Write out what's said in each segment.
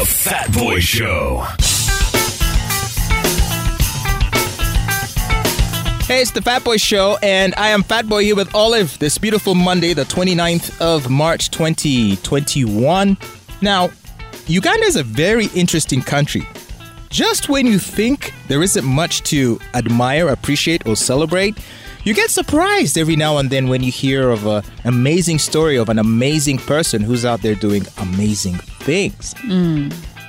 The Fat Boy Show. Hey, it's the Fat Boy Show, and I am Fat Boy here with Olive this beautiful Monday, the 29th of March 2021. Now, Uganda is a very interesting country. Just when you think there isn't much to admire, appreciate, or celebrate, you get surprised every now and then when you hear of an amazing story of an amazing person who's out there doing amazing things.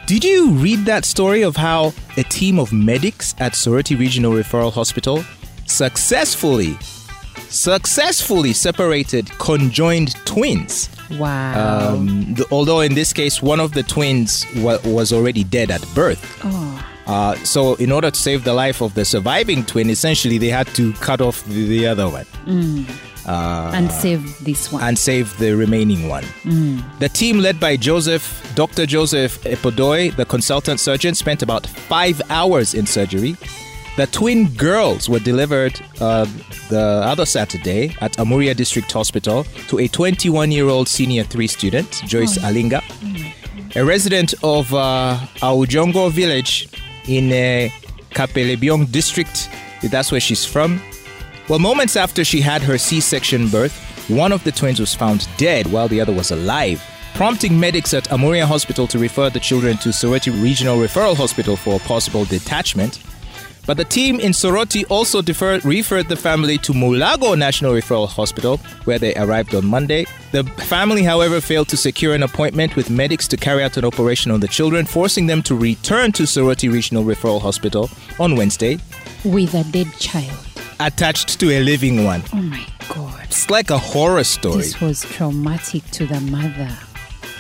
Did you read that story of how a team of medics at Soroti Regional Referral Hospital successfully successfully separated conjoined twins? Wow. Um, the, although in this case, one of the twins wa- was already dead at birth. oh. Uh, so, in order to save the life of the surviving twin, essentially they had to cut off the, the other one and save this one. and save the remaining one. The team, led by Joseph, Dr. Joseph Epodoi, the consultant surgeon, spent about five hours in surgery. The twin girls were delivered uh, the other Saturday at Amuria District Hospital to a 21 year old senior three student, Joyce Alinga, a resident of uh, Aujongo village in uh, district. That's where she's from. Well, moments after she had her C section birth, one of the twins was found dead while the other was alive, prompting medics at Amuria Hospital to refer the children to Soroti Regional Referral Hospital for possible detachment. But the team in Soroti also deferred, referred the family to Mulago National Referral Hospital, where they arrived on Monday. The family, however, failed to secure an appointment with medics to carry out an operation on the children, forcing them to return to Soroti Regional Referral Hospital on Wednesday, With a dead child. attached to a living one. Oh my God. It's like a horror story. This was traumatic to the mother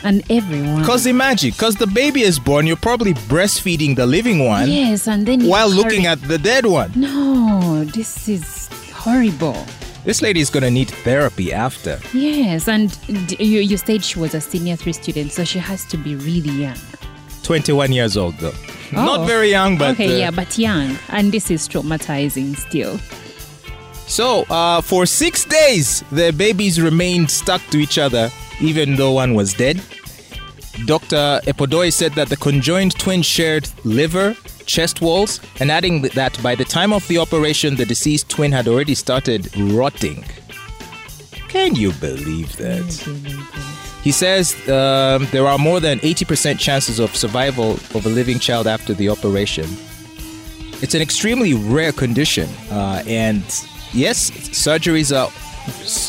and everyone. Because imagine, because the baby is born, you're probably breastfeeding the living one yes, and then while looking at the dead one. No, this is horrible. This lady is going to need therapy after. Yes, and you, you said she was a senior three student, so she has to be really young. 21 years old, though. Oh. Not very young, but. okay, uh, yeah, but young, and this is traumatizing still. So, uh, for six days, the babies remained stuck to each other, even though one was dead. Dr. Epodoi said that the conjoined twins shared liver, chest walls, and adding that by the time of the operation, the deceased twin had already started rotting. Can you believe that? He says um, there are more than 80% chances of survival of a living child after the operation. It's an extremely rare condition, uh, and yes, surgeries are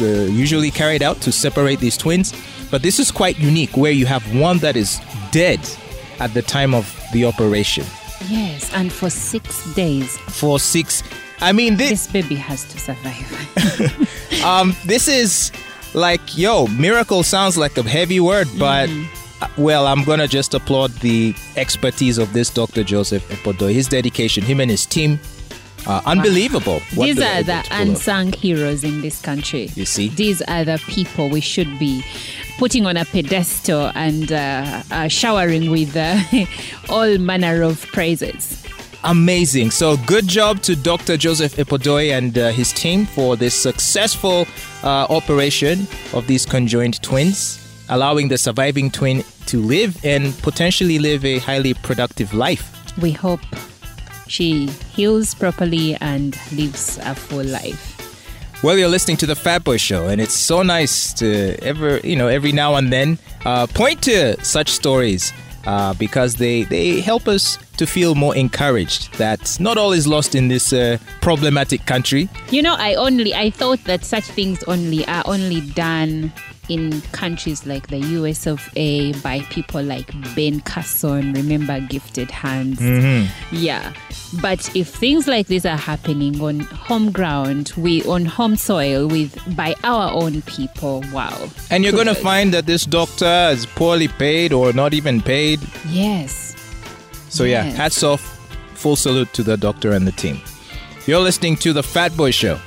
uh, usually carried out to separate these twins, but this is quite unique where you have one that is dead at the time of the operation Yes, and for six days, for six. I mean, this this baby has to survive. um, this is like yo, miracle sounds like a heavy word, but. uh, Well, I'm gonna just applaud the expertise of this Dr. Joseph Epodo, his dedication, him and his team. Uh, unbelievable. what These are the unsung heroes in this country. You see? These are the people we should be putting on a pedestal and uh, uh, showering with uh, all manner of praises. Amazing. So, good job to Dr. Joseph Epodoi and uh, his team for this successful uh, operation of these conjoined twins, allowing the surviving twin to live and potentially live a highly productive life. We hope she heals properly and lives a full life. Well, you're listening to the Fat Boy Show, and it's so nice to ever, you know, every now and then uh, point to such stories uh, because they they help us to feel more encouraged that not all is lost in this uh, problematic country. You know, I only I thought that such things only are only done in countries like the US of A by people like Ben Carson, remember Gifted Hands. Mm-hmm. Yeah. But if things like this are happening on home ground, we on home soil with by our own people, wow. And you're going to find that this doctor is poorly paid or not even paid. Yes. So, yeah, hats off. Full salute to the doctor and the team. You're listening to The Fat Boy Show.